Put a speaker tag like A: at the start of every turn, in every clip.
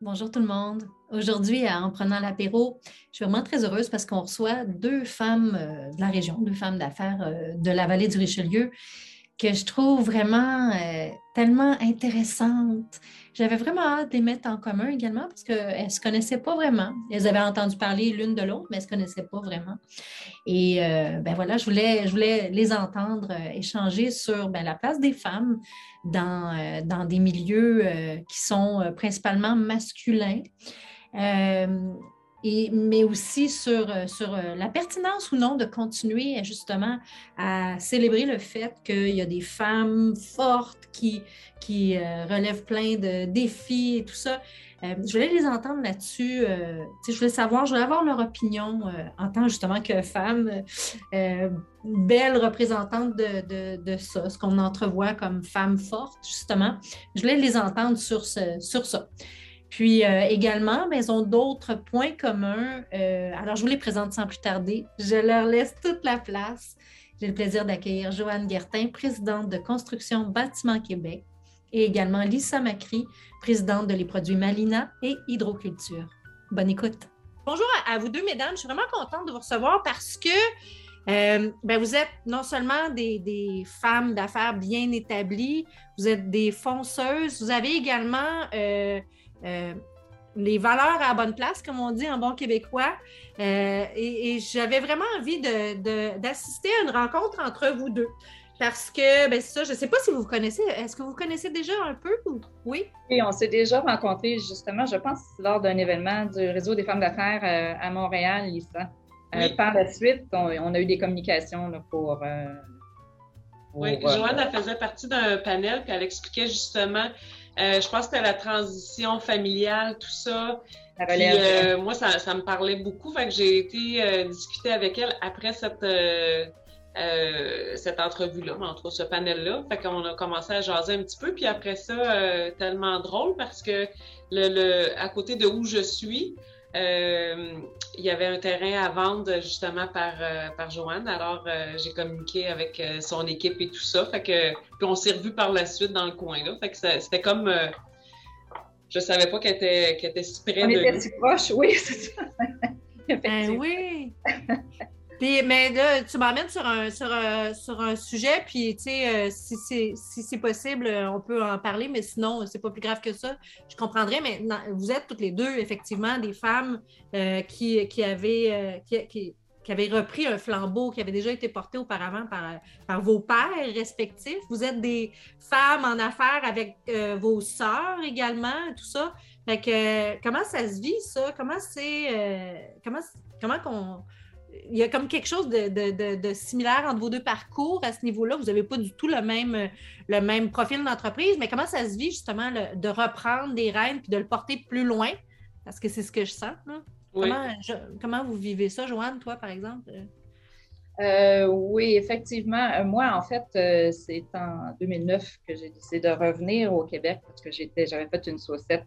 A: Bonjour tout le monde. Aujourd'hui, en prenant l'apéro, je suis vraiment très heureuse parce qu'on reçoit deux femmes euh, de la région, deux femmes d'affaires euh, de la vallée du Richelieu que je trouve vraiment euh, tellement intéressantes. J'avais vraiment hâte de les mettre en commun également parce qu'elles ne se connaissaient pas vraiment. Elles avaient entendu parler l'une de l'autre, mais elles ne se connaissaient pas vraiment. Et ben voilà, je voulais, je voulais les entendre échanger sur ben, la place des femmes dans, dans des milieux qui sont principalement masculins mais aussi sur, euh, euh, la pertinence ou non de continuer justement à célébrer le fait qu'il y a des femmes fortes qui, euh, relèvent plein de défis et tout ça. je voulais les entendre là-dessus. je voulais savoir, je voulais avoir leur opinion en tant justement que femme, belle représentante de, ça, ce qu'on entrevoit comme femme forte, justement. Je voulais les entendre sur ça. Puis euh, également, mais ils ont d'autres points communs. Euh, alors, je vous les présente sans plus tarder. Je leur laisse toute la place. J'ai le plaisir d'accueillir Joanne Guertin, présidente de Construction Bâtiment Québec, et également Lisa Macri, présidente de Les Produits Malina et Hydroculture. Bonne écoute. Bonjour à vous deux, mesdames. Je suis vraiment contente de vous recevoir parce que euh, ben vous êtes non seulement des, femmes d'affaires bien établies, vous êtes des fonceuses, vous avez également les valeurs à la bonne place, comme on dit en bon québécois. Euh, et, j'avais vraiment envie d'assister à une rencontre entre vous deux. Parce que, ben ça, je ne sais pas si vous vous connaissez. Est-ce que vous connaissez déjà un peu? Oui?
B: Oui, on s'est déjà rencontrés, justement, je pense, lors d'un événement du Réseau des femmes d'affaires euh, à Montréal, Lisa. par la suite, on, a eu des communications pour.
C: oui, Joanne, elle faisait partie d'un panel, puis elle expliquait justement euh, je pense que c'était la transition familiale, tout ça. Puis, euh, moi, ça, ça, me parlait beaucoup. Fait que j'ai été euh, discuter avec elle après cette, euh, cette entrevue-là, entre ce panel-là. Fait qu'on a commencé à jaser un petit peu. Puis après ça, tellement drôle parce que le, le, à côté de où je suis, euh, il y avait un terrain à vendre justement par, euh, par Joanne. Alors, euh, j'ai communiqué avec son équipe et tout ça. Fait que, puis on s'est revus par la suite dans le coin là. Fait que c'était comme. je savais pas qu'elle était, qu était si près
B: on
C: de.
B: On était si proche, oui, c'est ça.
A: ben oui. mais là, tu m'amènes sur un, sur, sur un sujet, puis tu sais, euh, si c'est possible, on peut en parler, mais sinon, c'est pas plus grave que ça. Je comprendrais, mais vous êtes toutes les deux, effectivement, des femmes euh, qui, qui, avaient, euh, qui, qui, repris un flambeau qui avait déjà été porté auparavant par, par vos pères respectifs. Vous êtes des femmes en affaires avec vos sœurs également, tout ça. Fait que, comment ça se vit, ça? Comment c'est. comment comment qu'on il y a comme quelque chose de, similaire entre vos deux parcours à ce niveau-là. Vous n'avez pas du tout le même, le même profil d'entreprise, mais comment ça se vit justement de reprendre des rênes puis de le porter plus loin? Parce que c'est ce que je sens. Comment, comment vous vivez ça, Joanne, toi, par exemple?
B: Euh, oui, effectivement. Euh, moi, en fait, euh, c'est en 2009 que j'ai décidé de revenir au Québec parce que j'avais fait une saucette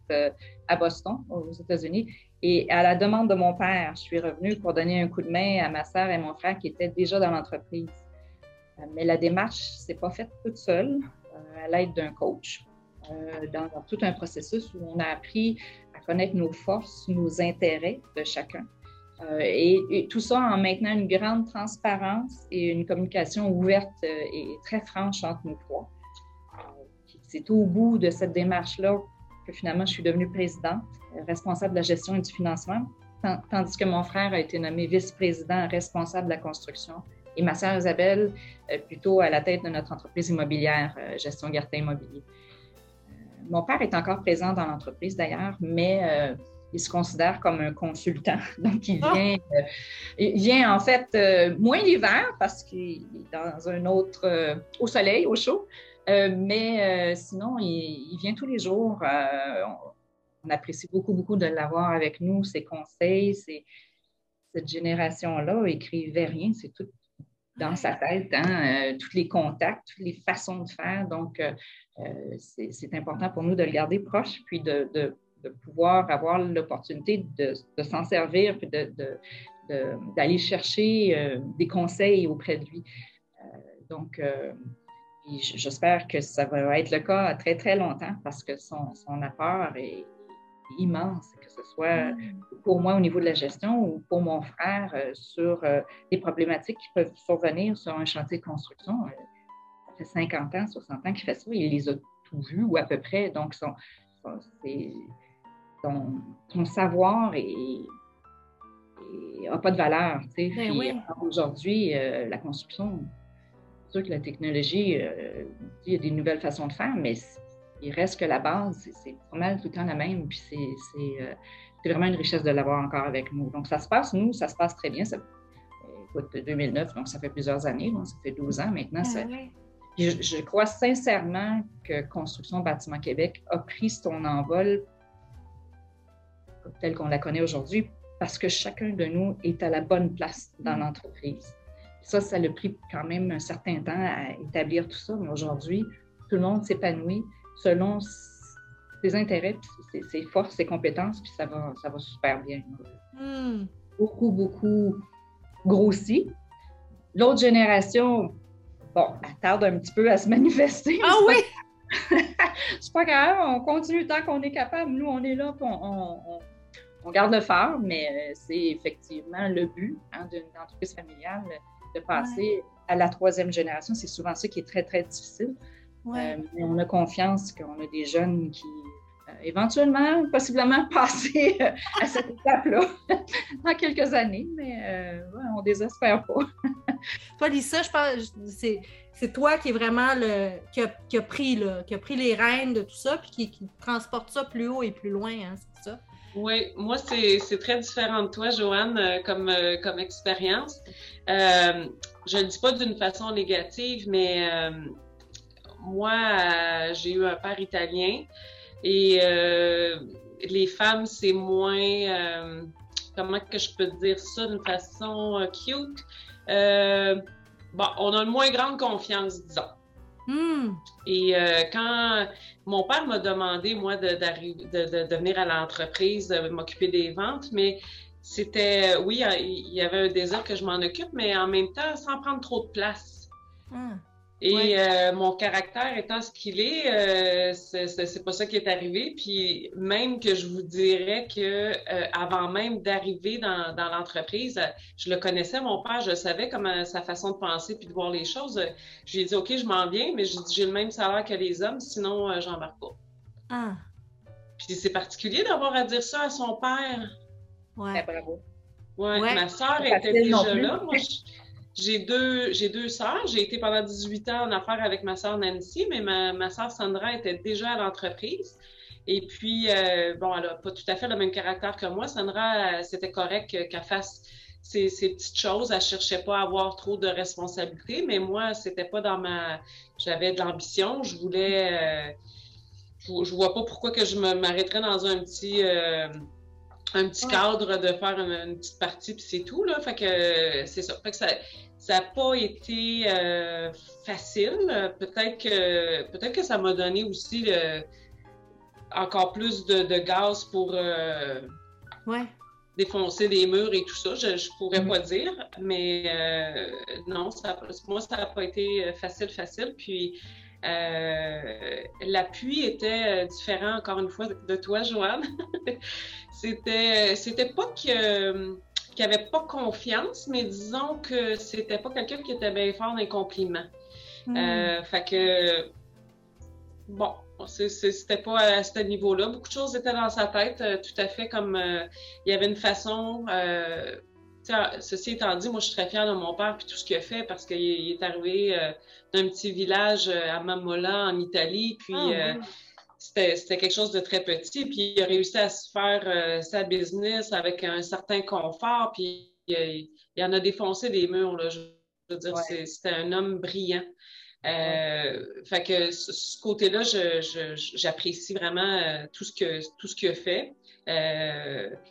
B: à Boston, aux États-Unis. Et à la demande de mon père, je suis revenue pour donner un coup de main à ma sœur et mon frère qui étaient déjà dans l'entreprise. Mais la démarche s'est pas faite toute seule, à l'aide d'un coach, dans, tout un processus où on a appris à connaître nos forces, nos intérêts de chacun euh, et, tout ça en maintenant une grande transparence et une communication ouverte euh, et très franche entre nous trois. Euh, c'est au bout de cette démarche-là que finalement je suis devenue présidente, responsable de la gestion et du financement, tandis que mon frère a été nommé vice-président responsable de la construction et ma sœur Isabelle plutôt à la tête de notre entreprise immobilière, Gestion Gartin Immobilier. Mon père est encore présent dans l'entreprise d'ailleurs, mais il se considère comme un consultant. Donc, il ah! vient, euh, il vient en fait euh, moins l'hiver parce qu'il est dans un autre, euh, au soleil, au chaud, mais sinon, il, vient tous les jours. On, apprécie beaucoup, beaucoup de l'avoir avec nous, ses conseils, cette génération-là écrivait rien, c'est tout dans sa tête, hein, tous les contacts, toutes les façons de faire. Donc, c'est important pour nous de le garder proche, puis de de pouvoir avoir l'opportunité de, s'en servir et d'aller chercher euh, des conseils auprès de lui. Euh, donc, euh, j'espère que ça va être le cas très, très longtemps parce que son, apport est, immense, que ce soit mm. pour moi au niveau de la gestion ou pour mon frère sur les problématiques qui peuvent survenir sur un chantier de construction. ça fait 50 ans, 60 ans qu'il fait ça, il les a tout vus ou à peu près. Donc, son, son, savoir n'a pas de valeur. Ben aujourd'hui, la construction, sûr que la technologie, il y a des nouvelles façons de faire, mais il reste que la base, c'est pas mal tout le temps la même. Puis euh, c'est vraiment une richesse de l'avoir encore avec nous. Donc, ça se passe, nous, ça se passe très bien. Ça, écoute, 2009, donc ça fait plusieurs années, ça fait 12 ans maintenant. Ah je, crois sincèrement que Construction Bâtiment Québec a pris son envol tel qu'on la connaît aujourd'hui parce que chacun de nous est à la bonne place dans mm. l'entreprise. Ça, ça a pris quand même un certain temps à établir tout ça, mais aujourd'hui, tout le monde s'épanouit selon ses intérêts, ses, forces, ses compétences, puis ça va, ça va super bien. Hmm. Beaucoup, beaucoup grossi. L'autre génération, bon, elle tarde un petit peu à se manifester.
D: Ah oui!
B: C'est pas grave, on continue tant qu'on est capable. Nous, on est là, on, on, garde le phare, mais euh, c'est effectivement le but hein, d'une entreprise familiale de passer à la troisième génération. C'est souvent ça qui est très, très difficile. Euh, mais on a confiance qu'on a des jeunes qui, euh, éventuellement, possiblement passer euh, à cette étape-là dans quelques années, mais on ne désespère pas.
D: toi, Lisa, je pense c'est c'est toi qui est vraiment le qui a, qui a pris qui a pris les rênes de tout ça puis qui, qui transporte ça plus haut et plus loin, hein, c'est ça?
C: Oui, moi, c'est très différent de toi, Joanne, comme, comme expérience. Je ne le dis pas d'une façon négative, mais moi, euh, j'ai eu un père italien et euh, les femmes, c'est moins, euh, comment que je peux dire ça d'une façon cute? bon, on a une moins grande confiance, disons. Hmm. Et quand mon père m'a demandé, moi, de, de, de, venir à l'entreprise, de m'occuper des ventes, mais c'était, oui, il y avait un désir que je m'en occupe, mais en même temps, sans prendre trop de place. Hmm. Et euh, mon caractère étant ce qu'il est, euh, c'est pas ça qui est arrivé. Puis même que je vous dirais que euh, avant même d'arriver dans, dans l'entreprise, je le connaissais, mon père, je savais comment sa façon de penser puis de voir les choses. J'ai dit OK, je m'en viens, mais j'ai le même salaire que les hommes, sinon euh, j'embarque pas. Ah. Puis c'est particulier d'avoir à dire ça à son père.
B: Ouais. bravo.
C: Ouais, ma soeur était déjà là. Moi, j'ai deux, j'ai deux sœurs. J'ai été pendant 18 ans en affaires avec ma sœur Nancy, mais ma, ma sœur Sandra était déjà à l'entreprise. Et puis, euh, bon, elle n'a pas tout à fait le même caractère que moi. Sandra, c'était correct qu'elle fasse ces, ces, petites choses. Elle cherchait pas à avoir trop de responsabilités, mais moi, c'était pas dans ma. J'avais de l'ambition. Je voulais. Euh, je, vois pas pourquoi que je m'arrêterais dans un petit. Euh, un petit cadre de faire une, petite partie, puis c'est tout, là. Fait que c'est ça. Fait que ça, n'a pas été euh, facile. Peut-être que, peut que ça m'a donné aussi encore plus de, gaz pour euh, défoncer des murs et tout ça. Je ne pourrais mm-hmm. pas dire, mais euh, non, ça, moi, ça n'a pas été facile, facile. Puis l'appui était différent, encore une fois, de toi, Joanne. c'était, c'était pas que qui n'avait pas confiance, mais disons que c'était pas quelqu'un qui était bien fort dans les compliments. Euh, fait que, bon, c'était pas à ce niveau-là. Beaucoup de choses étaient dans sa tête, euh, tout à fait comme euh, il y avait une façon. Ceci étant dit, moi, je suis très fière de mon père et tout ce qu'il a fait parce qu'il est arrivé d'un petit village à Mamola, en Italie, puis. Ah, c'était quelque chose de très petit. Puis il a réussi à se faire euh, sa business avec un certain confort. Puis il, en a défoncé des murs. Là, je, veux dire, c'était un homme brillant. Euh, fait que ce, côté-là, j'apprécie vraiment euh, tout ce que tout ce qu'il a fait.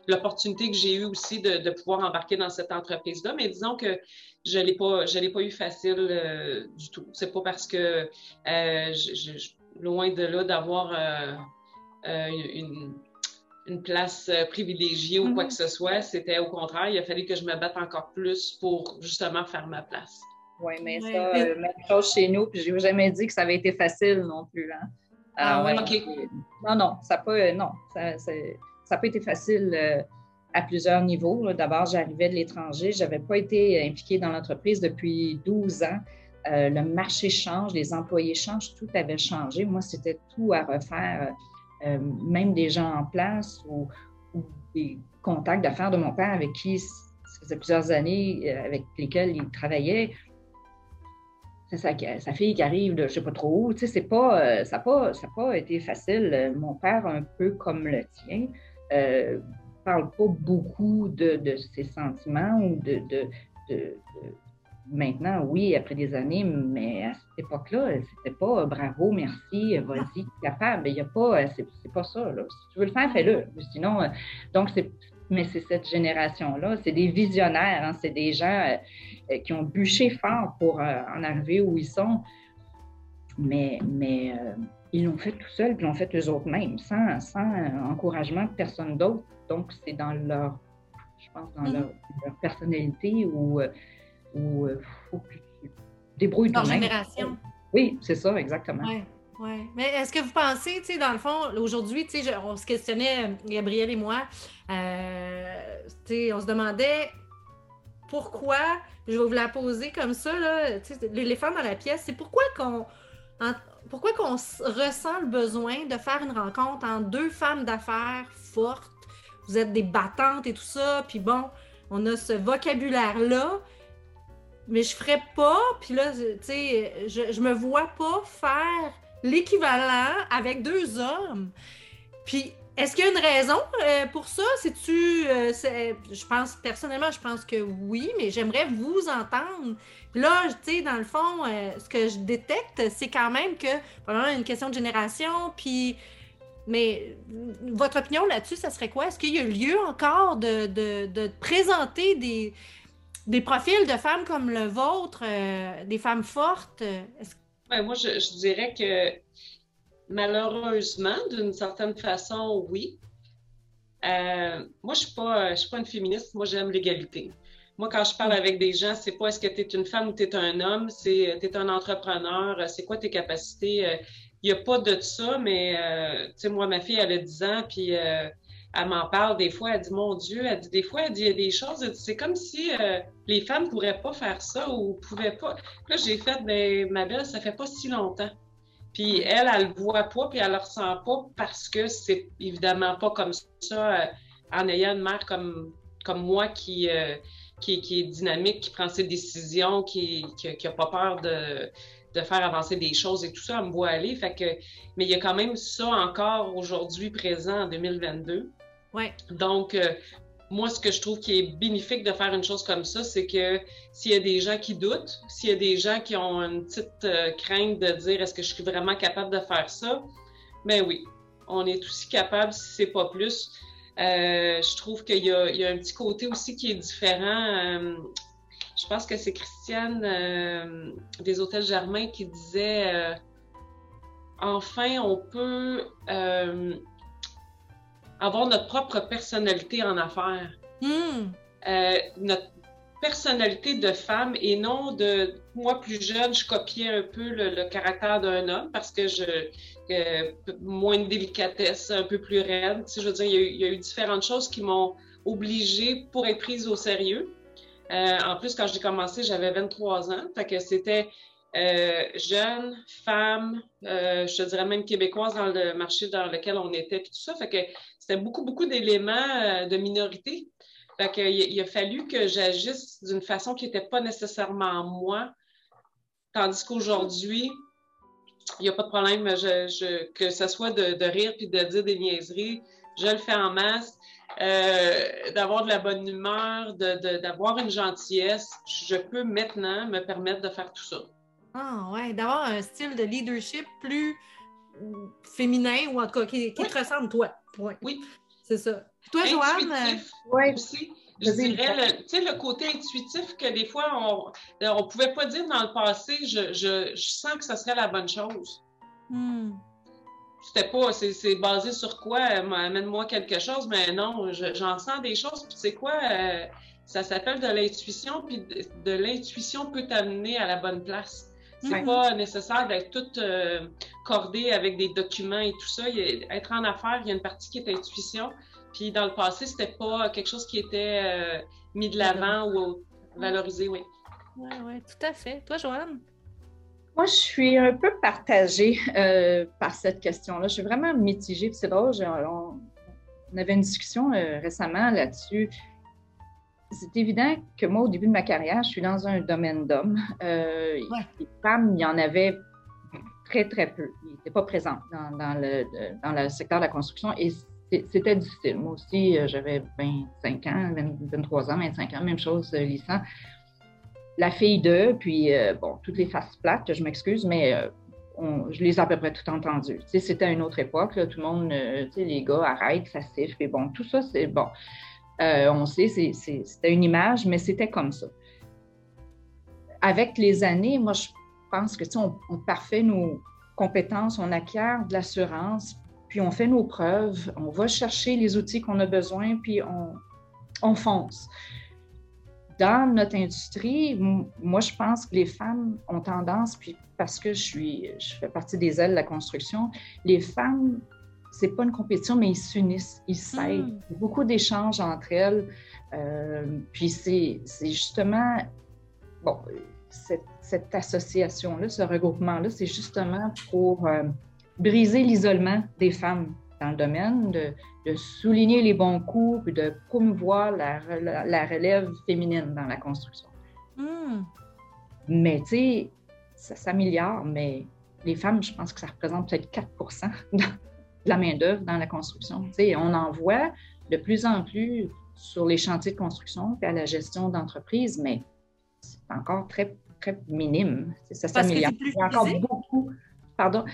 C: L'opportunité que j'ai eue aussi de, pouvoir embarquer dans cette entreprise-là, mais disons que je l'ai pas, je l'ai pas eu facile du tout. C'est pas parce que je loin de là d'avoir euh, euh, une, place euh, privilégiée ou quoi mhm. que ce soit. C'était au contraire, il a fallu que je me batte encore plus pour justement faire ma place.
B: Oui, mais ça, même chose chez nous, puis je n'ai jamais dit que ça avait été facile non plus. Hein? Ah, ah Non, non, ça n'a pas, non, ça, ça, pas été facile à plusieurs niveaux. D'abord, j'arrivais de l'étranger, je n'avais pas été impliquée dans l'entreprise depuis 12 ans. le marché change, les employés changent, tout avait changé. Moi, c'était tout à refaire, même des gens en place ou, des contacts d'affaires de mon père avec qui ça faisait plusieurs années euh, avec lesquels il travaillait. Sa, sa, fille qui arrive de je ne sais pas trop où. Tu sais, pas, euh, ça n'a pas, pas, été facile. Mon père, un peu comme le tien, euh, parle pas beaucoup de, de, ses sentiments ou de, Maintenant, oui, après des années, mais à cette époque-là, c'était pas bravo, merci, vas-y, capable. Il n'y a pas, c'est, pas ça. Si tu veux le faire, fais-le. Sinon, donc, c'est, mais c'est cette génération-là. C'est des visionnaires, hein. c'est des gens euh, euh, qui ont bûché fort pour euh, en arriver où ils sont. Mais ils l'ont fait tout seuls, puis l'ont fait eux-mêmes, sans, sans encouragement de personne d'autre. Donc, c'est dans leur, je pense, dans leur, mm-hmm. personnalité ou, ou faut que tu débrouilles
A: Leur génération.
B: Oui, c'est ça, exactement.
A: Oui. Mais est-ce que vous pensez, tu sais, dans le fond, aujourd'hui, tu sais, on se questionnait, Gabriel et moi, euh, tu sais, on se demandait pourquoi, je vais vous la poser comme ça, là, tu sais, l'éléphant dans la pièce, c'est pourquoi qu'on pourquoi qu'on ressent le besoin de faire une rencontre entre deux femmes d'affaires fortes, vous êtes des battantes et tout ça, puis bon, on a ce vocabulaire-là, mais je ferais pas, puis là, tu sais, je, je me vois pas faire l'équivalent avec deux hommes. Puis, est-ce qu'il y a une raison euh, pour ça? C'est-tu. Euh, je pense, personnellement, je pense que oui, mais j'aimerais vous entendre. Là, tu sais, dans le fond, euh, ce que je détecte, c'est quand même que, a une question de génération, puis. Mais votre opinion là-dessus, ça serait quoi? Est-ce qu'il y a lieu encore de, de, présenter des, des profils de femmes comme le vôtre, des femmes fortes?
C: Ben, moi, je, dirais que malheureusement, d'une certaine façon, oui. Euh, moi, je ne suis, pas, suis pas une féministe. Moi, j'aime l'égalité. Moi, quand je parle mm. avec des gens, c'est pas est-ce que tu es une femme ou tu es un homme, c'est tu es un entrepreneur, c'est quoi tes capacités. Il euh, n'y a pas de ça, mais euh, tu sais, moi, ma fille, elle a 10 ans, puis elle m'en parle des fois, elle dit Mon Dieu, elle dit des fois, elle dit il y a des choses, c'est comme si euh, les femmes ne pourraient pas faire ça ou pouvaient pas. Là, j'ai fait ben, ma belle, ça fait pas si longtemps. Puis elle, elle le voit pas, puis elle le ressent pas parce que c'est évidemment pas comme ça euh, en ayant une mère comme, comme moi qui, euh, qui, qui, est dynamique, qui prend ses décisions, qui n'a pas peur de, de faire avancer des choses et tout ça, elle me voit aller. Fait que, mais il y a quand même ça encore aujourd'hui présent en 2022. Donc, euh, moi, ce que je trouve qui est bénéfique de faire une chose comme ça, c'est que s'il y a des gens qui doutent, s'il y a des gens qui ont une petite euh, crainte de dire est-ce que je suis vraiment capable de faire ça, ben oui, on est aussi capable, si c'est pas plus. Euh, je trouve qu'il y, y, a un petit côté aussi qui est différent. je pense que c'est Christiane des Hôtels Germain qui disait enfin, on peut avoir notre propre personnalité en affaires. Hmm. Euh, notre personnalité de femme et non de moi plus jeune, je copiais un peu le, caractère d'un homme parce que je euh, moins de délicatesse, un peu plus raide. je veux dire, il y, a eu, différentes choses qui m'ont obligée pour être prise au sérieux. Euh, en plus, quand j'ai commencé, j'avais 23 ans, fait que c'était euh, jeune, femme, euh, je te dirais même québécoise dans le marché dans lequel on était, puis tout ça. Fait que c'était beaucoup, beaucoup d'éléments euh, de minorité. Fait que, il, a fallu que j'agisse d'une façon qui n'était pas nécessairement moi. Tandis qu'aujourd'hui, il n'y a pas de problème que ce soit de, rire puis de dire des niaiseries. Je le fais en masse. d'avoir de la bonne humeur, d'avoir une gentillesse, je peux maintenant me permettre de faire tout ça.
A: Ah ouais, d'avoir un style de leadership plus féminin ou en tout cas qui, te ressemble toi.
C: Oui.
A: C'est ça. Toi, Joanne?
C: Euh, oui. Aussi. Je dirais, le, le côté intuitif que des fois, on ne pouvait pas dire dans le passé, je, je, je, sens que ce serait la bonne chose. Hmm. C'était pas, c'est basé sur quoi? Amène-moi quelque chose, mais non, j'en sens des choses. Puis c'est quoi? Euh, ça s'appelle de l'intuition, puis de l'intuition peut t'amener à la bonne place. C'est pas nécessaire d'être toute euh, cordé avec des documents et tout ça. être en affaires, il y a une partie qui est intuition. Puis dans le passé, c'était pas quelque chose qui était euh, mis de l'avant ou valorisé, oui.
A: Oui, oui, tout à fait. Toi, Joanne?
B: Moi, je suis un peu partagée euh, par cette question-là. Je suis vraiment mitigée. C'est drôle, on, avait une discussion euh, récemment là-dessus. C'est évident que moi, au début de ma carrière, je suis dans un domaine d'hommes. Les femmes, il y en avait très, très peu. Ils n'étaient pas présents dans, le, dans le secteur de la construction et c'était difficile. Moi aussi, euh, j'avais 25 ans, 23 ans, 25 ans, même chose, euh, Lisa. La fille d'eux, puis euh, bon, toutes les faces plates, je m'excuse, mais je les ai à peu près tout entendues. c'était une autre époque, tout le monde, les gars arrêtent, ça siffle, et bon, tout ça, c'est bon. On sait, c'était une image, mais c'était comme ça. Avec les années, moi, je pense que on, on parfait nos compétences, on acquiert de l'assurance, puis on fait nos preuves, on va chercher les outils qu'on a besoin, puis on, fonce. Dans notre industrie, moi, je pense que les femmes ont tendance, puis parce que je, suis, je fais partie des ailes de la construction, les femmes, c'est pas une compétition, mais ils s'unissent, ils s'aident. A beaucoup d'échanges entre elles. Euh, puis c'est justement, bon, cette, association-là, ce regroupement-là, c'est justement pour euh, briser l'isolement des femmes dans le domaine, de, souligner les bons coups, de promouvoir la, relève féminine dans la construction. Hmm. Mais tu sais, ça s'améliore, mais les femmes, je pense que ça représente peut-être 4 de la main-d'œuvre dans la construction. On en voit de plus en plus sur les chantiers de construction et à la gestion d'entreprise, mais c'est encore très, très minime. Ça s'améliore. Il y a encore beaucoup. Pardon?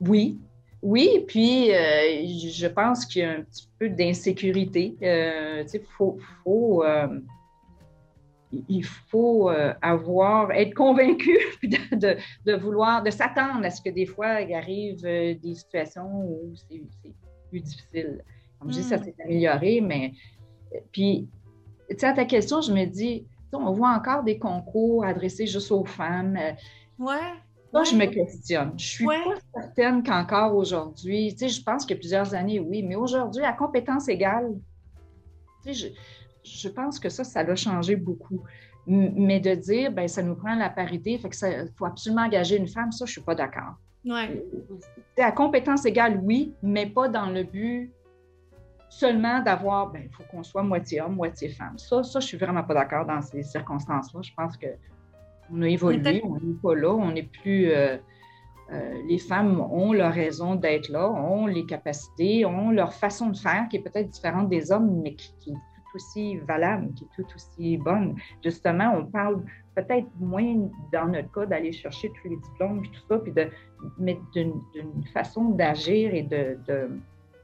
B: Oui, oui, puis euh, je pense qu'il y a un petit peu d'insécurité. Euh, faut, faut euh, il faut avoir, être convaincu de, de, vouloir, de s'attendre à ce que des fois il arrive des situations où c'est plus difficile. Comme je dis, ça hmm. s'est amélioré, mais puis, tu sais, à ta question, je me dis, on voit encore des concours adressés juste aux femmes.
A: Ouais.
B: Moi, je me questionne. Je suis pas certaine qu'encore aujourd'hui, tu sais, je pense que plusieurs années, oui, mais aujourd'hui, à compétence égale, tu sais, je, pense que ça, ça a changé beaucoup. Mais de dire, ben ça nous prend la parité, fait que ça, faut absolument engager une femme, ça, je suis pas d'accord.
A: Ouais.
B: À compétence égale, oui, mais pas dans le but seulement d'avoir, ben, il faut qu'on soit moitié homme, moitié femme. Ça, ça, je suis vraiment pas d'accord dans ces circonstances-là. Je pense que on a évolué, on n'est pas là, on n'est plus. Euh, euh, les femmes ont leur raison d'être là, ont les capacités, ont leur façon de faire qui est peut-être différente des hommes, mais qui, aussi valable, qui est tout aussi bonne. Justement, on parle peut-être moins dans notre cas d'aller chercher tous les diplômes et tout ça, puis de, mais d'une façon d'agir et de,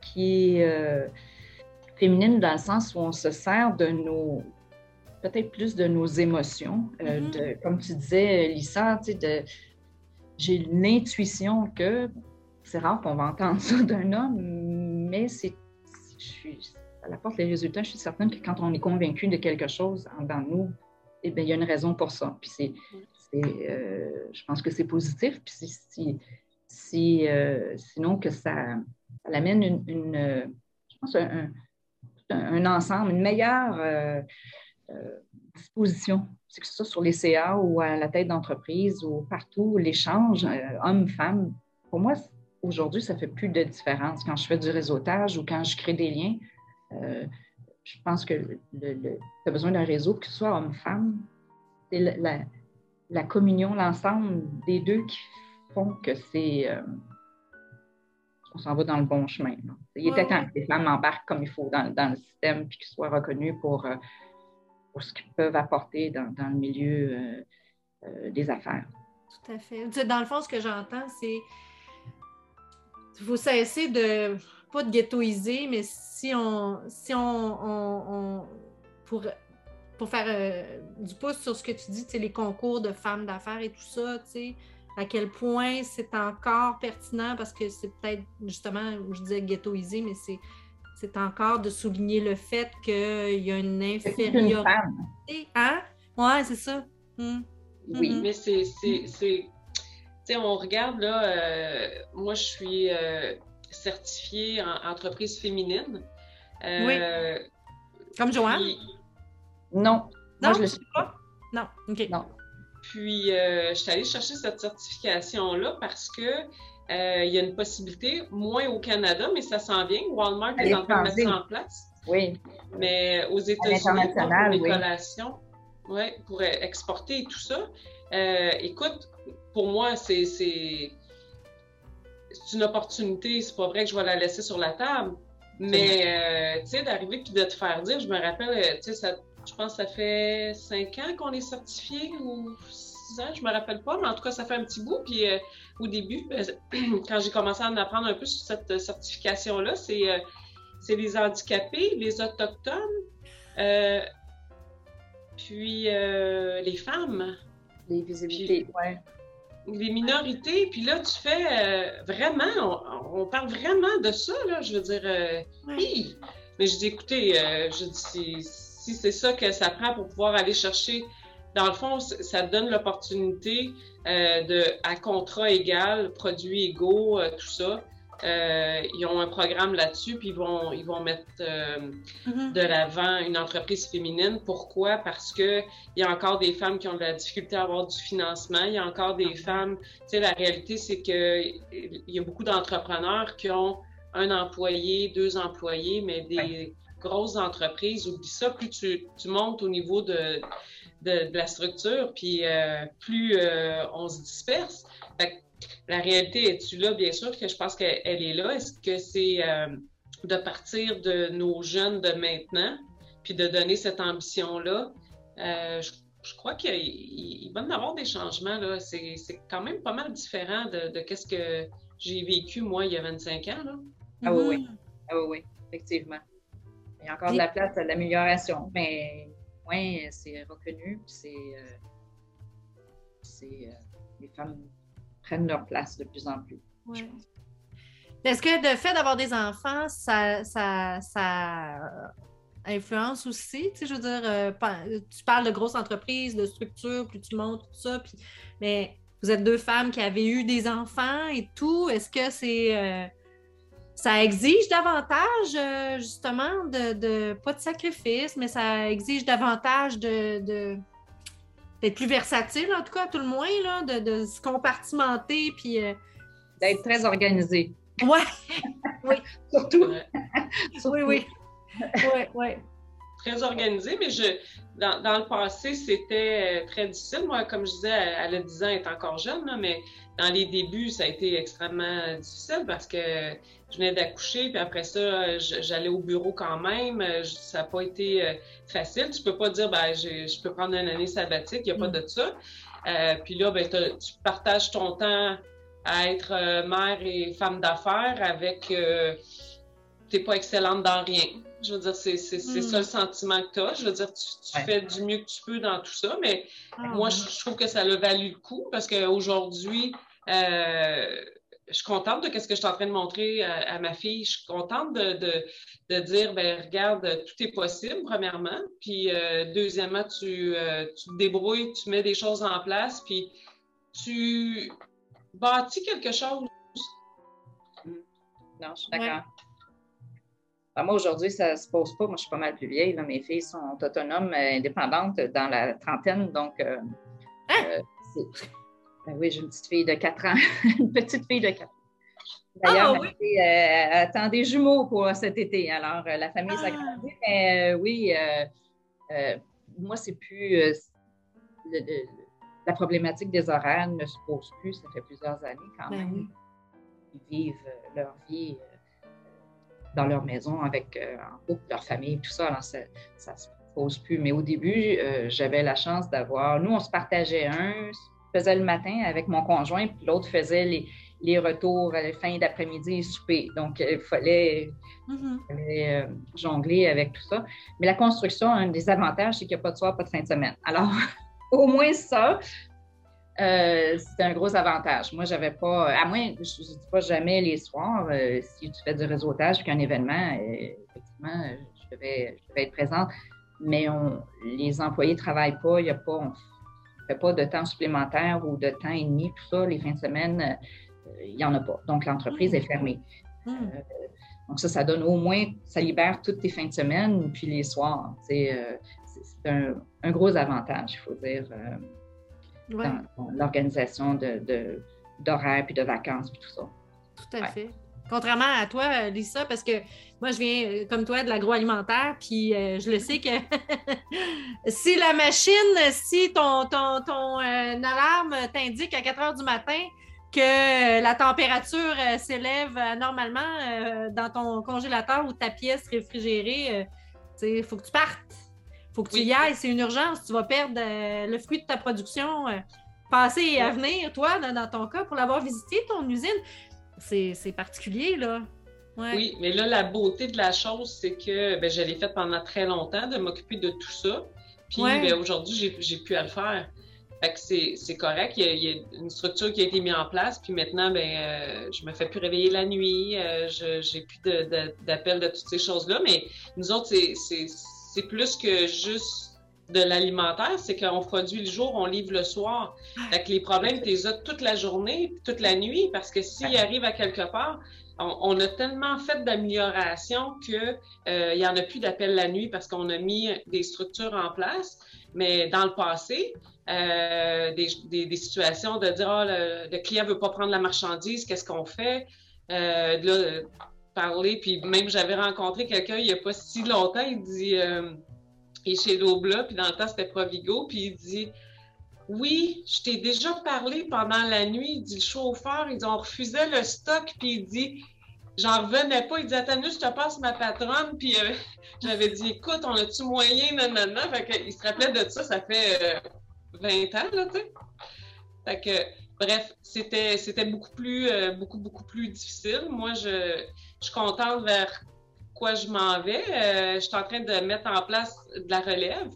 B: qui est euh, féminine dans le sens où on se sert de nos peut-être plus de nos émotions. Euh, mm-hmm. de, comme tu disais, Lisa, j'ai une intuition que c'est rare qu'on va entendre ça d'un homme, mais c'est, je suis, à la porte les résultats, je suis certaine que quand on est convaincu de quelque chose dans nous, eh il y a une raison pour ça. Puis c'est, euh, je pense que c'est positif. Puis euh, sinon que ça, ça amène une, je pense un, ensemble, une meilleure euh, disposition, c'est que ce soit sur les CA ou à la tête d'entreprise ou partout, l'échange homme-femme, pour moi, aujourd'hui, ça fait plus de différence. Quand je fais du réseautage ou quand je crée des liens, euh, je pense que tu as besoin d'un réseau, que ce soit homme-femme, c'est la, la, communion, l'ensemble des deux qui font que c'est. on s'en va dans le bon chemin. Il était temps que les femmes embarquent comme il faut dans, dans le système puis qu'elles soient reconnues pour pour ce qu'ils peuvent apporter dans, dans le milieu euh, euh, des affaires.
A: Tout à fait. Dans le fond, ce que j'entends, c'est qu'il faut cesser de, pas de ghettoiser, mais si on, si on, on, pour, pour faire euh, du pouce sur ce que tu dis, les concours de femmes d'affaires et tout ça, à quel point c'est encore pertinent parce que c'est peut-être justement, je disais ghettoiser, mais c'est c'est encore de souligner le fait qu'il y a une infériorité. Hein? Ouais, c'est ça.
C: Hmm. Oui, mm-hmm. mais c'est. on regarde, là, moi, je suis certifiée en entreprise féminine.
A: oui. Comme Joanne?
B: Non.
A: Non, je le suis pas? Non, OK.
B: Non.
C: Puis, je suis allée chercher cette certification-là parce que euh, il y a une possibilité, moins au Canada, mais ça s'en vient. Walmart est en train de mettre ça en place.
B: Oui.
C: Mais aux États-Unis, pour les collations, ouais, pour exporter et tout ça. Euh, écoute, pour moi, c'est une opportunité. C'est pas vrai que je vais la laisser sur la table. Mais, euh, tu sais, d'arriver puis de te faire dire, je me rappelle, tu sais, je pense que ça fait cinq ans qu'on est certifié ou six ans, je me rappelle pas, mais en tout cas, ça fait un petit bout. Puis, au début, euh, quand j'ai commencé à en apprendre un peu sur cette certification-là, c'est euh, les handicapés, les autochtones, euh, puis les femmes.
B: Les visibilités, oui.
C: Les minorités, puis là, tu fais vraiment, on, parle vraiment de ça, là, je veux dire, oui. Mais je dis, écoutez, je dis, si c'est ça que ça prend pour pouvoir aller chercher dans le fond, ça donne l'opportunité euh, de, à contrat égal, produits égaux, euh, tout ça. Euh, ils ont un programme là-dessus, puis ils vont, ils vont mettre mm-hmm. de l'avant une entreprise féminine. Pourquoi? Parce qu'il y a encore des femmes qui ont de la difficulté à avoir du financement. Il y a encore des mm-hmm. femmes. Tu sais, la réalité, c'est qu'il y a beaucoup d'entrepreneurs qui ont un employé, deux employés, mais des grosses entreprises. Oublie ça, plus tu, tu montes au niveau de de, la structure, puis euh, plus euh, on se disperse. La réalité est-tu là? Bien sûr que je pense qu'elle est là. Est-ce que c'est euh, de partir de nos jeunes de maintenant, puis de donner cette ambition-là? Je, crois qu'il va y avoir des changements. Là. C'est, quand même pas mal différent de, de ce que j'ai vécu, moi, il y a 25 ans. Là.
B: Ah oui, oui. Mm-hmm. Ah oui, oui, effectivement. Il y a encore de la place à l'amélioration, mais c'est reconnu, c'est. Euh, euh, les femmes prennent leur place de plus en plus.
A: Est-ce que le fait d'avoir des enfants, ça, ça, ça influence aussi? Tu sais, je veux dire, euh, tu parles de grosses entreprises, de structures, plus tu montes, tout ça, puis, mais vous êtes deux femmes qui avaient eu des enfants et tout. Est-ce que c'est ça exige davantage, euh, justement, de, pas de sacrifice, mais ça exige davantage de, d'être plus versatile, en tout cas, à tout le moins, là, de, se compartimenter, puis... Euh,
B: d'être très organisé.
A: Ouais, oui.
B: Surtout.
A: Oui, oui. Oui, oui.
C: Très organisé, mais je, dans, le passé, c'était euh, très difficile. Moi, comme je disais, elle a 10 ans, elle est encore jeune, mais dans les débuts, ça a été extrêmement difficile parce que je venais d'accoucher, puis après ça, j'allais au bureau quand même. Ça n'a pas été euh, facile. Tu peux pas dire, ben, je peux prendre une année sabbatique, il n'y a pas de ça. Euh, puis là, ben, tu partages ton temps à être euh, mère et femme d'affaires avec. N'es pas excellente dans rien. Je veux dire, c'est mm. ça le sentiment que tu as. Je veux dire, tu, fais du mieux que tu peux dans tout ça, mais ah, moi, je, je, trouve que ça a valu le coup parce qu'aujourd'hui, euh, je suis contente de ce que je suis en train de montrer à, ma fille. Je suis contente de, de, dire, ben regarde, tout est possible, premièrement. Puis, euh, deuxièmement, tu, euh, tu, te débrouilles, tu mets des choses en place, puis tu bâtis quelque chose.
B: Non, je suis d'accord. Ben, moi, aujourd'hui, ça ne se pose pas. Moi, je suis pas mal plus vieille. Mes filles sont autonomes, indépendantes dans la trentaine. Donc, hein? Ben oui, j'ai une petite fille de 4 ans. une petite fille de 4 ans. D'ailleurs, ah, oui. euh, attend des jumeaux pour cet été. Alors, euh, la famille ah. s'agrandit. Mais euh, oui, euh, moi, c'est plus. la problématique des horaires ne se pose plus. Ça fait plusieurs années quand ben même. Ils vivent leur vie dans leur maison avec en couple, leur famille, tout ça. Alors, ça ne se pose plus. Mais au début, j'avais la chance d'avoir. Nous, on se partageait un faisais le matin avec mon conjoint, puis l'autre faisait les, les retours à la fin d'après-midi et souper. Donc, il fallait, mm-hmm. euh, jongler avec tout ça. Mais la construction, un des avantages, c'est qu'il n'y a pas de soir, pas de fin de semaine. Alors, au moins ça, euh, c'est un gros avantage. Moi, j'avais pas, à moins, je ne dis pas jamais les soirs, euh, si tu fais du réseautage qu'un événement, effectivement, je devais, être présente, mais on, les employés ne travaillent pas, il n'y a pas, ne fait pas de temps supplémentaire ou de temps et demi, tout ça, les fins de semaine, il n'y en a pas. Donc, l'entreprise est fermée. Hmm. donc, ça, ça donne au moins, ça libère toutes tes fins de semaine, puis les soirs. C'est un, un, gros avantage, il faut dire, dans, l'organisation d'horaires, de, d'horaires puis de vacances, puis tout ça.
A: Tout à fait. Contrairement à toi, Lisa, parce que moi, je viens euh, comme toi de l'agroalimentaire, puis euh, je le sais que si la machine, si ton, ton, ton euh, alarme t'indique à 4 heures du matin que la température s'élève normalement dans ton congélateur ou ta pièce réfrigérée, il faut que tu partes. Faut que tu y ailles, c'est une urgence. Tu vas perdre le fruit de ta production passé et à venir, toi, dans, dans ton cas, pour l'avoir visité, ton usine. C'est particulier, là.
C: Oui, mais là, la beauté de la chose, c'est que ben, je l'ai fait pendant très longtemps de m'occuper de tout ça. Puis ben, aujourd'hui, j'ai pu à le faire. Fait que c'est correct. Il y, a, une structure qui a été mise en place. Puis maintenant, ben, euh, je me fais plus réveiller la nuit. Euh, je j'ai plus d'appels de, de, toutes ces choses-là. Mais nous autres, c'est plus que juste de l'alimentaire, c'est qu'on produit le jour, on livre le soir. Fait que les problèmes, tu les as toute la journée, toute la nuit, parce que s'il arrive à quelque part, on, a tellement fait d'amélioration qu'il euh, n'y en a plus d'appels la nuit parce qu'on a mis des structures en place. Mais dans le passé, euh, des, situations de dire oh, le, client ne veut pas prendre la marchandise, qu'est-ce qu'on fait? Euh, là, parler, puis même j'avais rencontré quelqu'un il n'y a pas si longtemps, il dit il est chez Lobla, puis dans le temps c'était Provigo, puis il dit oui, je t'ai déjà parlé pendant la nuit. Il dit le chauffeur, ils ont refusé le stock, puis il dit j'en revenais pas. Il dit attends, je te passe ma patronne. Puis euh, j'avais dit écoute, on a-tu moyen, non, non, non. Fait il se rappelait de ça, ça fait 20 euh, ans, là, tu sais. Fait que, bref, c'était, beaucoup plus, euh, beaucoup, beaucoup plus difficile. Moi, je, je suis contente vers quoi je m'en vais. je suis en train de mettre en place de la relève.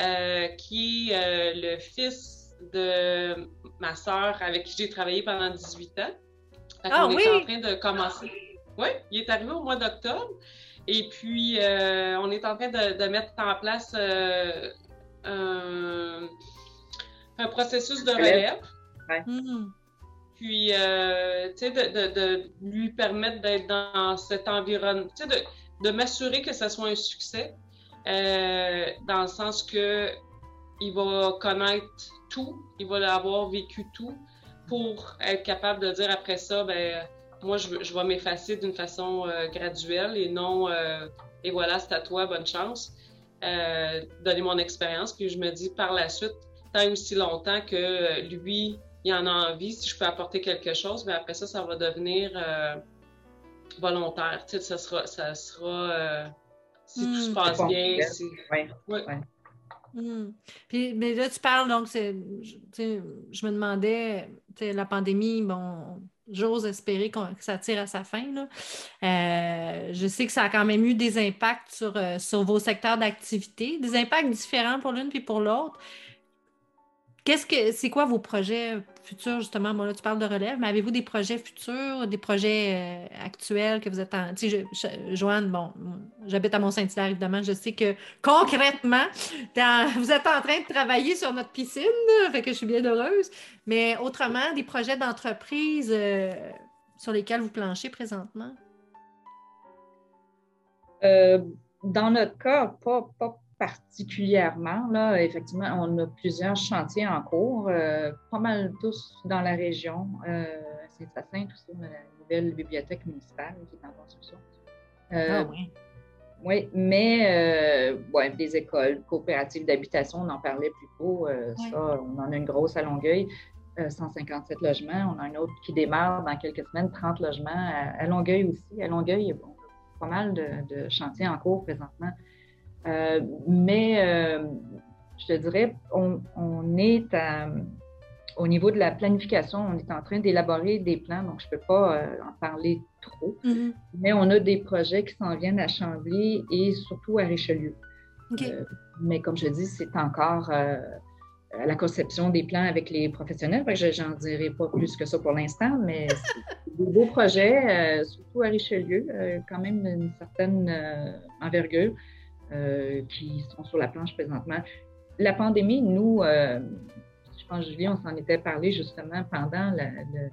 C: Euh, qui est euh, le fils de ma sœur avec qui j'ai travaillé pendant 18 ans.
A: Ah,
C: on
A: oui?
C: est en train de commencer. Oui, il est arrivé au mois d'octobre. Et puis, euh, on est en train de, mettre en place un, processus de relève.
A: Hmm.
C: Puis, tu sais, de, lui permettre d'être dans cet environnement, tu sais, de, de m'assurer que ça soit un succès. Euh, dans le sens que il va connaître tout, il va avoir vécu tout pour être capable de dire après ça, ben moi je, vais m'effacer d'une façon euh, graduelle et non euh, et voilà c'est à toi bonne chance. donner mon expérience puis je me dis par la suite tant aussi longtemps que lui il en a envie si je peux apporter quelque chose, mais après ça ça va devenir volontaire, tu sais, ça sera ça sera si tout se hmm. passe bien. Oui.
A: Hmm. Puis, mais là, tu parles, donc, je me demandais, la pandémie, bon, j'ose espérer que ça tire à sa fin. Là. Euh, je sais que ça a quand même eu des impacts sur, euh, sur vos secteurs d'activité, des impacts différents pour l'une puis pour l'autre. Qu'est-ce que c'est quoi vos projets futurs, justement? Bon, là, tu parles de relève, mais avez-vous des projets futurs, des projets euh, actuels que vous êtes en. Tu sais, Joanne, bon, j'habite à Mont-Saint-Hilaire, évidemment. Je sais que concrètement, vous êtes en train de travailler sur notre piscine, fait que je suis bien heureuse. Mais autrement, des projets d'entreprise euh, sur lesquels vous planchez présentement?
B: Euh, dans notre cas, pas, pas particulièrement. Là, effectivement, on a plusieurs chantiers en cours, euh, pas mal tous dans la région, euh, Saint-Hyacinthe, tout ça, la nouvelle bibliothèque municipale qui est en construction.
A: Euh, ah oui.
B: Oui, mais euh, ouais, des écoles coopératives d'habitation, on en parlait plus tôt. Ça, on en a une grosse à Longueuil, 157 logements. On a un autre qui démarre dans quelques semaines, 30 logements à, Longueuil aussi. À Longueuil, bon, pas mal de, de chantiers en cours présentement. Euh, mais euh, je te dirais, on, est au niveau de la planification, on est en train d'élaborer des plans, donc je ne peux pas euh, en parler trop,
A: mm-hmm.
B: mais on a des projets qui s'en viennent à Chambly et surtout à Richelieu. mais comme je dis, c'est encore à la conception des plans avec les professionnels. Je n'en dirai pas plus que ça pour l'instant, mais c'est des beaux projets, surtout à Richelieu, quand même d'une certaine envergure. Euh, qui sont sur la planche présentement. La pandémie nous, euh, je pense, Julie, on s'en était parlé justement pendant le,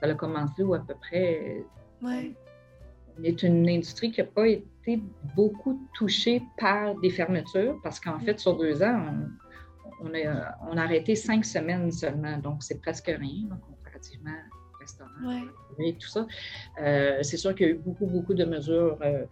B: ça a commencé ou à peu près.
A: Ouais.
B: On est une industrie qui n'a pas été beaucoup touchée par des fermetures parce qu'en fait, sur deux ans, on, a, on, a, arrêté cinq semaines seulement, donc c'est presque rien, comparativement au restaurant et tout ça. Euh, c'est sûr qu'il y a eu beaucoup, beaucoup de mesures euh,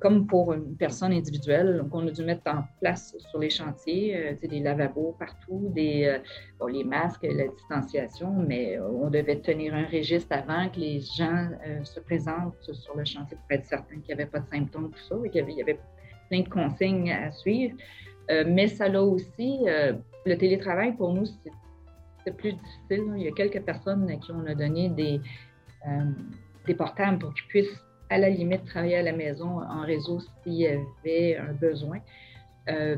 B: comme pour une personne individuelle. Donc, on a dû mettre en place sur les chantiers euh, des lavabos partout, des, euh, les masques, la distanciation, mais euh, on devait tenir un registre avant que les gens se présentent sur le chantier pour être certain qu'il n'y avait pas de symptômes, tout ça, et qu'il y, avait plein de consignes à suivre. mais ça l'a aussi, le télétravail pour nous, c'est plus difficile. Il y a quelques personnes à qui on a donné des, des portables pour qu'ils puissent à la limite travailler à la maison en réseau s'il y avait un besoin. Euh,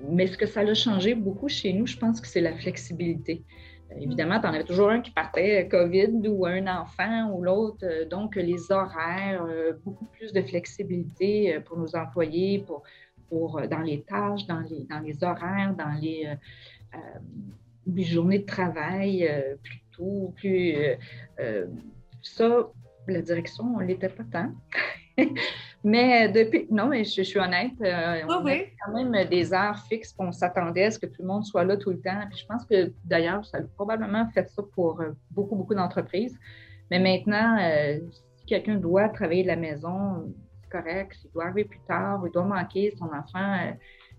B: mais ce que ça a changé beaucoup chez nous, je pense que c'est la flexibilité. Euh, évidemment, tu en avais toujours un qui partait euh, COVID ou un enfant ou l'autre. Donc, les horaires, beaucoup plus de flexibilité pour nos employés, pour, pour, dans les tâches, dans les, dans les horaires, dans les, journées de travail, plutôt plus. ça, la direction, on ne l'était pas tant. mais depuis, non, mais je, suis honnête, euh, on a quand même des heures fixes, on s'attendait à ce que tout le monde soit là tout le temps. Puis je pense que d'ailleurs, ça a probablement fait ça pour euh, beaucoup, beaucoup d'entreprises. Mais maintenant, euh, si quelqu'un doit travailler de la maison, c'est correct. S'il doit arriver plus tard, il doit manquer, son enfant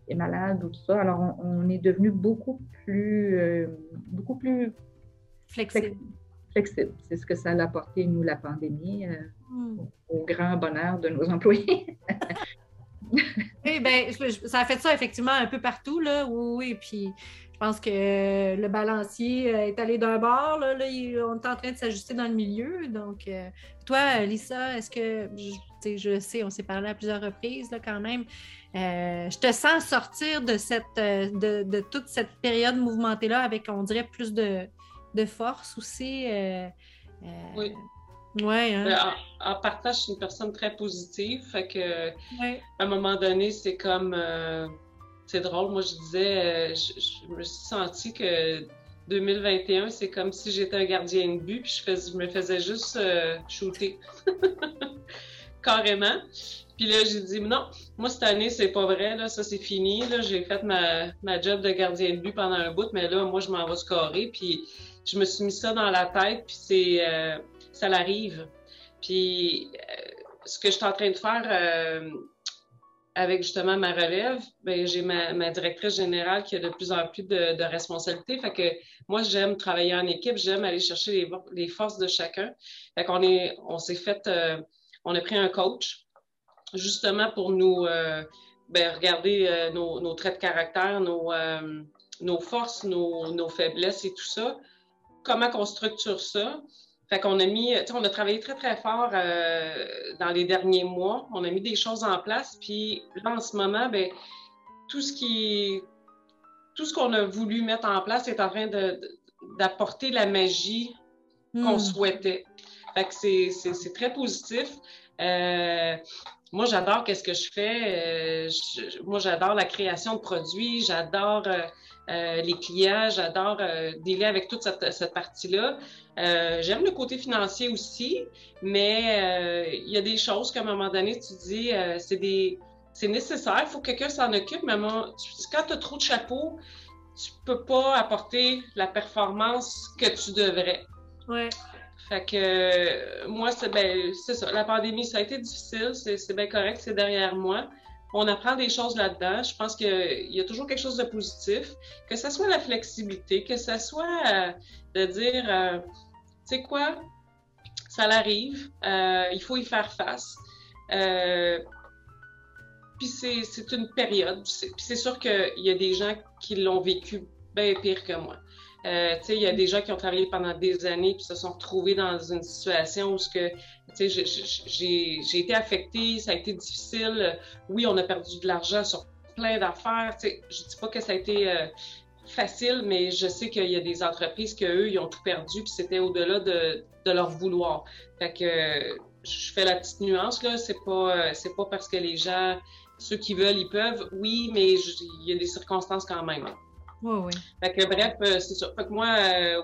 B: est malade ou tout ça. Alors, on, est devenu beaucoup plus, beaucoup plus
A: flexible
B: flexible. C'est ce que ça a apporté, nous, la pandémie, euh, hmm. au, grand bonheur de nos employés.
A: oui, bien, ça a fait ça effectivement un peu partout, là. Oui, oui. Puis je pense que le balancier euh, est allé d'un bord, là, on est en train de s'ajuster dans le milieu. Donc, euh, toi, Lisa, est-ce que, je, je sais, on s'est parlé à plusieurs reprises, là, quand même. je te sens sortir de, cette, de, de toute cette période mouvementée-là avec, on dirait, plus de, de force aussi. Euh, euh,
C: oui.
A: Ouais, hein?
C: Ben, en, partage, je suis une personne très positive. Fait que, à un moment donné, c'est comme. Euh, c'est drôle. Moi, je disais, je, me suis senti que 2021, c'est comme si j'étais un gardien de but, puis je, je me faisais juste shooter. Carrément. Puis là, j'ai dit, non, moi, cette année, c'est pas vrai, là, ça, c'est fini. Là, j'ai fait ma, ma job de gardien de but pendant un bout, mais là, moi, je m'en vais scorer. Puis je me suis mis ça dans la tête, puis c'est, euh, ça l'arrive. Puis euh, ce que je suis en train de faire euh, avec justement ma relève, ben, j'ai ma, directrice générale qui a de plus en plus de, responsabilités. Fait que moi, j'aime travailler en équipe, j'aime aller chercher les, forces de chacun. Fait qu'on est, on s'est fait, on a pris un coach justement pour nous ben, regarder nos, traits de caractère, nos, nos forces, nos, nos, faiblesses et tout ça comment on structure ça. Fait qu'on a mis, on a travaillé très, très fort euh, dans les derniers mois. On a mis des choses en place. Puis là, en ce moment, ben, tout ce qui tout ce qu'on a voulu mettre en place est en train d'apporter la magie qu'on hmm. souhaitait. Fait que c'est très positif. Euh, moi, j'adore qu'est-ce que je fais. Euh, moi, j'adore la création de produits. J'adore euh, les clients, j'adore euh, dealer avec toute cette, partie-là. Euh, j'aime le côté financier aussi, mais il y a des choses qu'à un moment donné, tu dis, c'est nécessaire, il faut que quelqu'un s'en occupe, mais quand tu as trop de chapeaux, tu peux pas apporter la performance que tu devrais.
A: Ouais.
C: Fait que moi, c'est ben, ça. La pandémie, ça a été difficile, c'est bien correct, c'est derrière moi on apprend des choses là-dedans. Je pense qu'il y a toujours quelque chose de positif, que ce soit la flexibilité, que ce soit euh, de dire, euh, tu sais quoi, ça l'arrive, euh, il faut y faire face. puis c'est une période. Puis c'est sûr qu'il y a des gens qui l'ont vécu bien pire que moi. Euh, il y a des gens qui ont travaillé pendant des années puis se sont retrouvés dans une situation où ce que j'ai été affectée, ça a été difficile. Oui, on a perdu de l'argent sur plein d'affaires. Je dis pas que ça a été euh, facile, mais je sais qu'il y a des entreprises que eux, ils ont tout perdu puis c'était au-delà de, de, leur vouloir. Fait que je fais la petite nuance là, c'est pas euh, c'est pas parce que les gens ceux qui veulent, ils peuvent. Oui, mais il y a des circonstances quand même.
A: Oui, oui.
C: Fait que, bref, c'est ça. Fait que moi,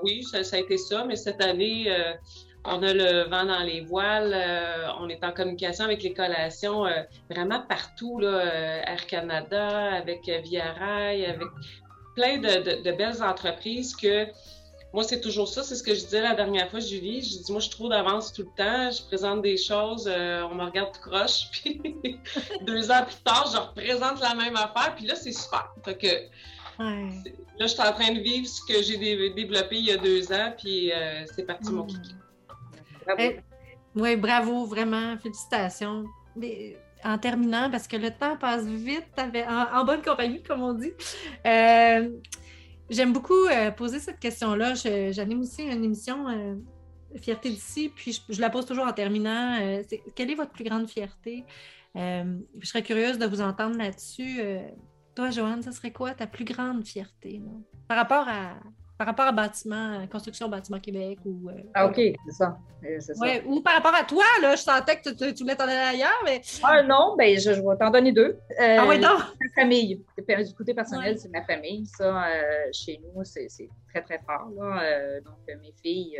C: oui, ça, a été ça, mais cette année, on a le vent dans les voiles, on est en communication avec les collations vraiment partout, là, Air Canada, avec Via Rail, avec plein de, belles entreprises que moi, c'est toujours ça. C'est ce que je disais la dernière fois, Julie. Je dis, moi, je suis trop d'avance tout le temps. Je présente des choses, euh, on me regarde tout croche. Puis deux ans plus tard, je représente la même affaire. Puis là, c'est super. Fait que là, je suis en train de vivre ce que j'ai développé il y a deux ans. Puis euh, c'est parti mon kiki.
A: Bravo. Eh, oui, bravo, vraiment. Félicitations. en terminant, parce que le temps passe vite en, en bonne compagnie, comme on dit. Euh, J'aime beaucoup euh, poser cette question-là. J'anime aussi une émission euh, Fierté d'ici, puis je, la pose toujours en terminant. Euh, quelle est votre plus grande fierté? je serais curieuse de vous entendre là-dessus. Toi, Joanne, ce serait quoi ta plus grande fierté par rapport à, par rapport à bâtiment, euh, construction bâtiment Québec ou.
B: Euh, ah, OK, c'est ça.
A: Ouais, ou par rapport à toi, là, je sentais que tu, tu voulais t'en aller ailleurs, mais.
B: Ah non, ben je, vais t'en donner deux.
A: Euh, ah oui, non?
B: Ma famille. Du côté personnel, c'est ma famille. Ça, chez nous, c'est très, très fort. Là. donc, mes filles,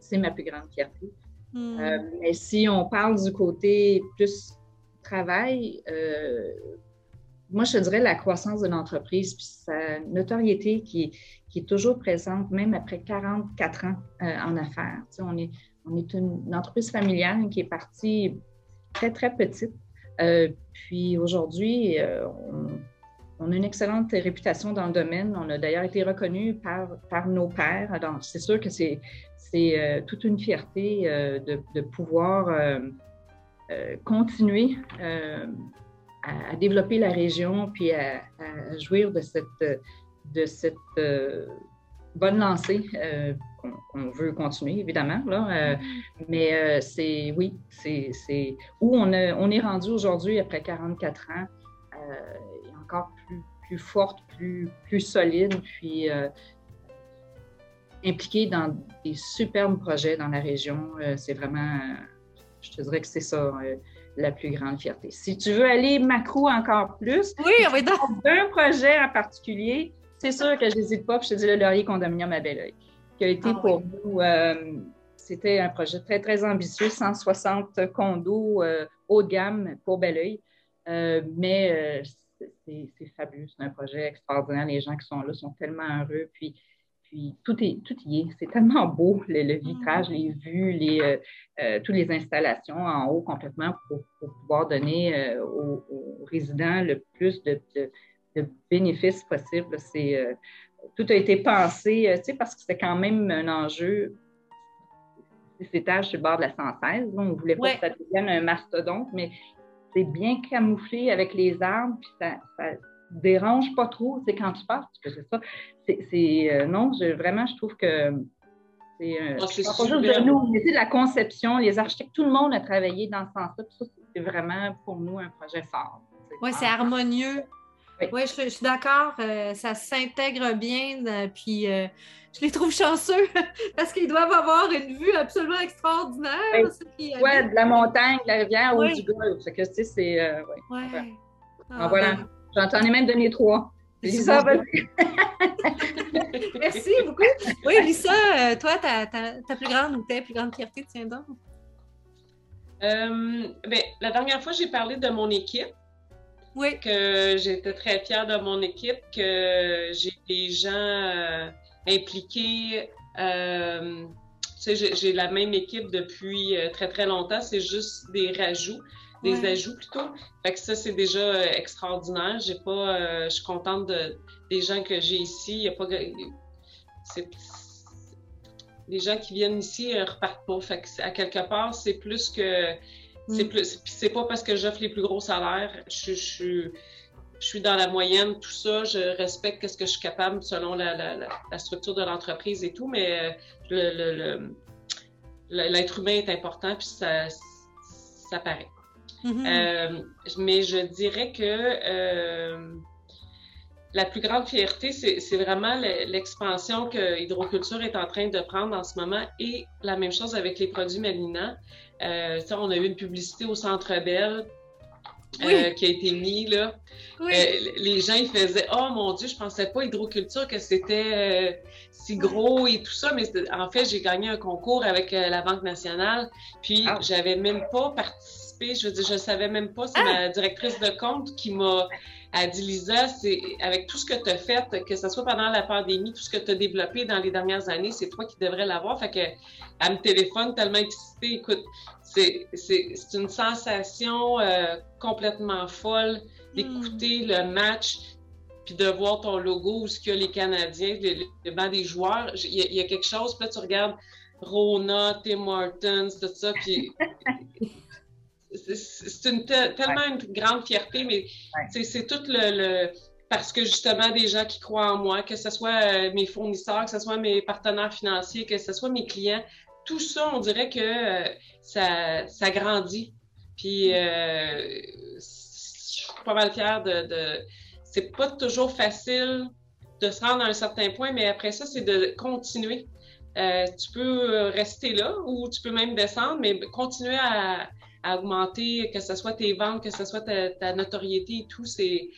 B: c'est ma plus grande fierté. Hmm. mais si on parle du côté plus travail, moi, je dirais la croissance de l'entreprise, puis sa notoriété qui, est toujours présente, même après 44 ans euh, en affaires. on, est, on est une, entreprise familiale qui est partie très, très petite. Euh, puis aujourd'hui, euh, on, a une excellente réputation dans le domaine. On a d'ailleurs été reconnu par, nos pairs. Donc, c'est sûr que c'est, toute une fierté de, pouvoir continuer à, développer la région puis à, à jouir de cette de cette euh, bonne lancée euh, qu'on veut continuer, évidemment. Là, euh, mm-hmm. mais c'est, oui, c'est où on, on est rendu aujourd'hui après 44 ans, encore plus, plus forte, plus, plus solide, puis impliqué dans des superbes projets dans la région. c'est vraiment, je te dirais que c'est ça la plus grande fierté. Si tu veux aller macro encore plus,
A: oui, on
B: dans un projet en particulier c'est sûr que je n'hésite pas, puis je te dis le Laurier Condominium à Belleuil, qui a été ah pour nous, euh, c'était un projet très, très ambitieux, 160 condos euh, haut de gamme pour Belleuil. Euh, mais c'est fabuleux, c'est un projet extraordinaire. Les gens qui sont là sont tellement heureux. Puis, puis tout, est, tout y est. C'est tellement beau, le, vitrage, les vues, les, toutes les installations en haut complètement pour, pouvoir donner aux, résidents le plus de de bénéfices. C'est, euh, tout a été pensé, euh, tu sais, parce que c'était quand même un enjeu. Ces étages sur le bord de la 116, on ne voulait pas que ça devienne un mastodonte, mais c'est bien camouflé avec les arbres, puis ça, ça dérange pas trop. C'est quand tu passes, tu fais ça. C'est, euh, non, vraiment, je trouve que c'est un. Oh, de nous, mais la conception, les architectes, tout le monde a travaillé dans ce sens-là. c'est vraiment pour nous un projet fort.
A: Oui, c'est harmonieux. Oui, je, suis d'accord. Euh, ça s'intègre bien. Euh, puis euh, je les trouve chanceux parce qu'ils doivent avoir une vue absolument extraordinaire.
B: Oui, ouais, de la montagne, de la rivière ou du golfe. que, tu sais, c'est. ouais. Ah, voilà. Ben. J'en ai même donné trois.
A: Lisa, Merci beaucoup. Oui, Lisa, toi, ta, ta, ta, plus grande ou ta plus grande fierté, tiens donc.
C: ben, la dernière fois, j'ai parlé de mon équipe.
A: Oui.
C: Que j'étais très fière de mon équipe, que j'ai des gens euh, impliqués. Euh, tu sais, j'ai la même équipe depuis euh, très, très longtemps. C'est juste des rajouts, des ajouts plutôt. Fait que ça, c'est déjà extraordinaire. J'ai pas, je suis contente de, des gens que j'ai ici. Il y a pas, les gens qui viennent ici repartent pas. Fait que à quelque part, c'est plus que c'est mm. plus, c'est pas parce que j'offre les plus gros salaires. Je, je, je, suis dans la moyenne, tout ça. Je respecte ce que je suis capable selon la, la, la structure de l'entreprise et tout, mais euh, le, l'être humain est important, puis ça, ça paraît. Mm-hmm. euh, mais je dirais que euh, la plus grande fierté, c'est vraiment l'expansion que Hydroculture est en train de prendre en ce moment et la même chose avec les produits Malina. Euh, on a eu une publicité au Centre Bell euh, qui a été mis. Là. Euh, les gens, ils faisaient Oh mon Dieu, je pensais pas hydroculture que c'était si gros et tout ça. Mais en fait, j'ai gagné un concours avec la Banque nationale. Puis, ah. j'avais même pas participé. Je veux dire, je savais même pas. C'est ah! ma directrice de compte qui m'a a dit Lisa, c'est avec tout ce que tu as fait, que ce soit pendant la pandémie, tout ce que tu as développé dans les dernières années, c'est toi qui devrais l'avoir. Fait que elle me téléphone tellement excitée. Écoute, c'est une sensation euh, complètement folle d'écouter hmm. le match puis de voir ton logo où ce qu'il y a les Canadiens, le, banc des joueurs. Il y, a, quelque chose, puis là, tu regardes Rona, Tim Martins, tout ça, puis c'est une tellement une grande fierté, mais c'est tout le, parce que justement des gens qui croient en moi, que ce soit euh, mes fournisseurs, que ce soit mes partenaires financiers, que ce soit mes clients, tout ça, on dirait que euh, ça, ça grandit. Puis euh, je suis pas mal fière de, de... c'est pas toujours facile de se rendre à un certain point, mais après ça, c'est de continuer. tu peux rester là ou tu peux même descendre, mais continuer à, augmenter, que ce soit tes ventes, que ce soit ta, notoriété et tout, c'est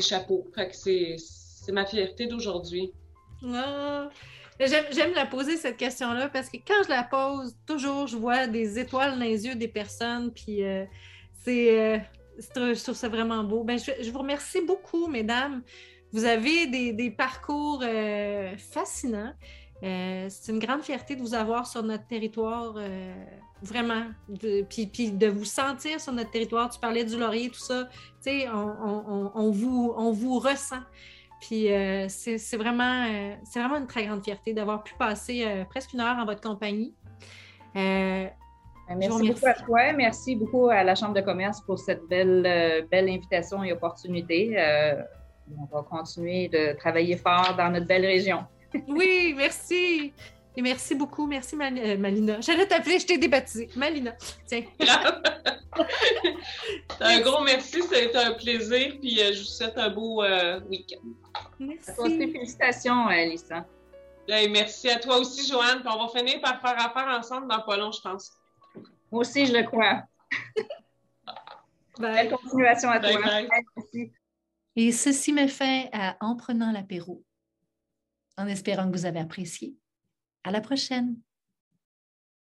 C: chapeau. Fait que c'est ma fierté d'aujourd'hui.
A: Ah! J'aime la poser cette question-là parce que quand je la pose, toujours je vois des étoiles dans les yeux des personnes, puis euh, c'est, euh, je trouve ça vraiment beau. Ben, je, vous remercie beaucoup, mesdames. Vous avez des, des parcours euh, fascinants. C'est une grande fierté de vous avoir sur notre territoire Vraiment. puis, puis, de vous sentir sur notre territoire. Tu parlais du laurier, tout ça. Tu sais, on, on, vous, on vous ressent. Puis euh, c'est vraiment, euh, c'est vraiment une très grande fierté d'avoir pu passer euh, presque une heure en votre compagnie.
B: Ben, merci beaucoup à toi. Merci beaucoup à la Chambre de commerce pour cette belle, belle invitation et opportunité. on va continuer de travailler fort dans notre belle région.
A: Oui, merci. Et merci beaucoup. Merci, euh, Malina. J'allais t'appeler, je t'ai débaptisé. Malina. Tiens.
C: un gros merci. Ça a été un plaisir. Puis euh, je vous souhaite un beau euh, week-end.
B: Merci. félicitations, Lisa.
C: merci à toi aussi, Joanne. Puis on va finir par faire affaire ensemble dans pas long, je pense.
B: Moi aussi, je le crois. Belle continuation à toi.
D: Et ceci me fait à En prenant l'apéro, en espérant que vous avez apprécié. À la prochaine!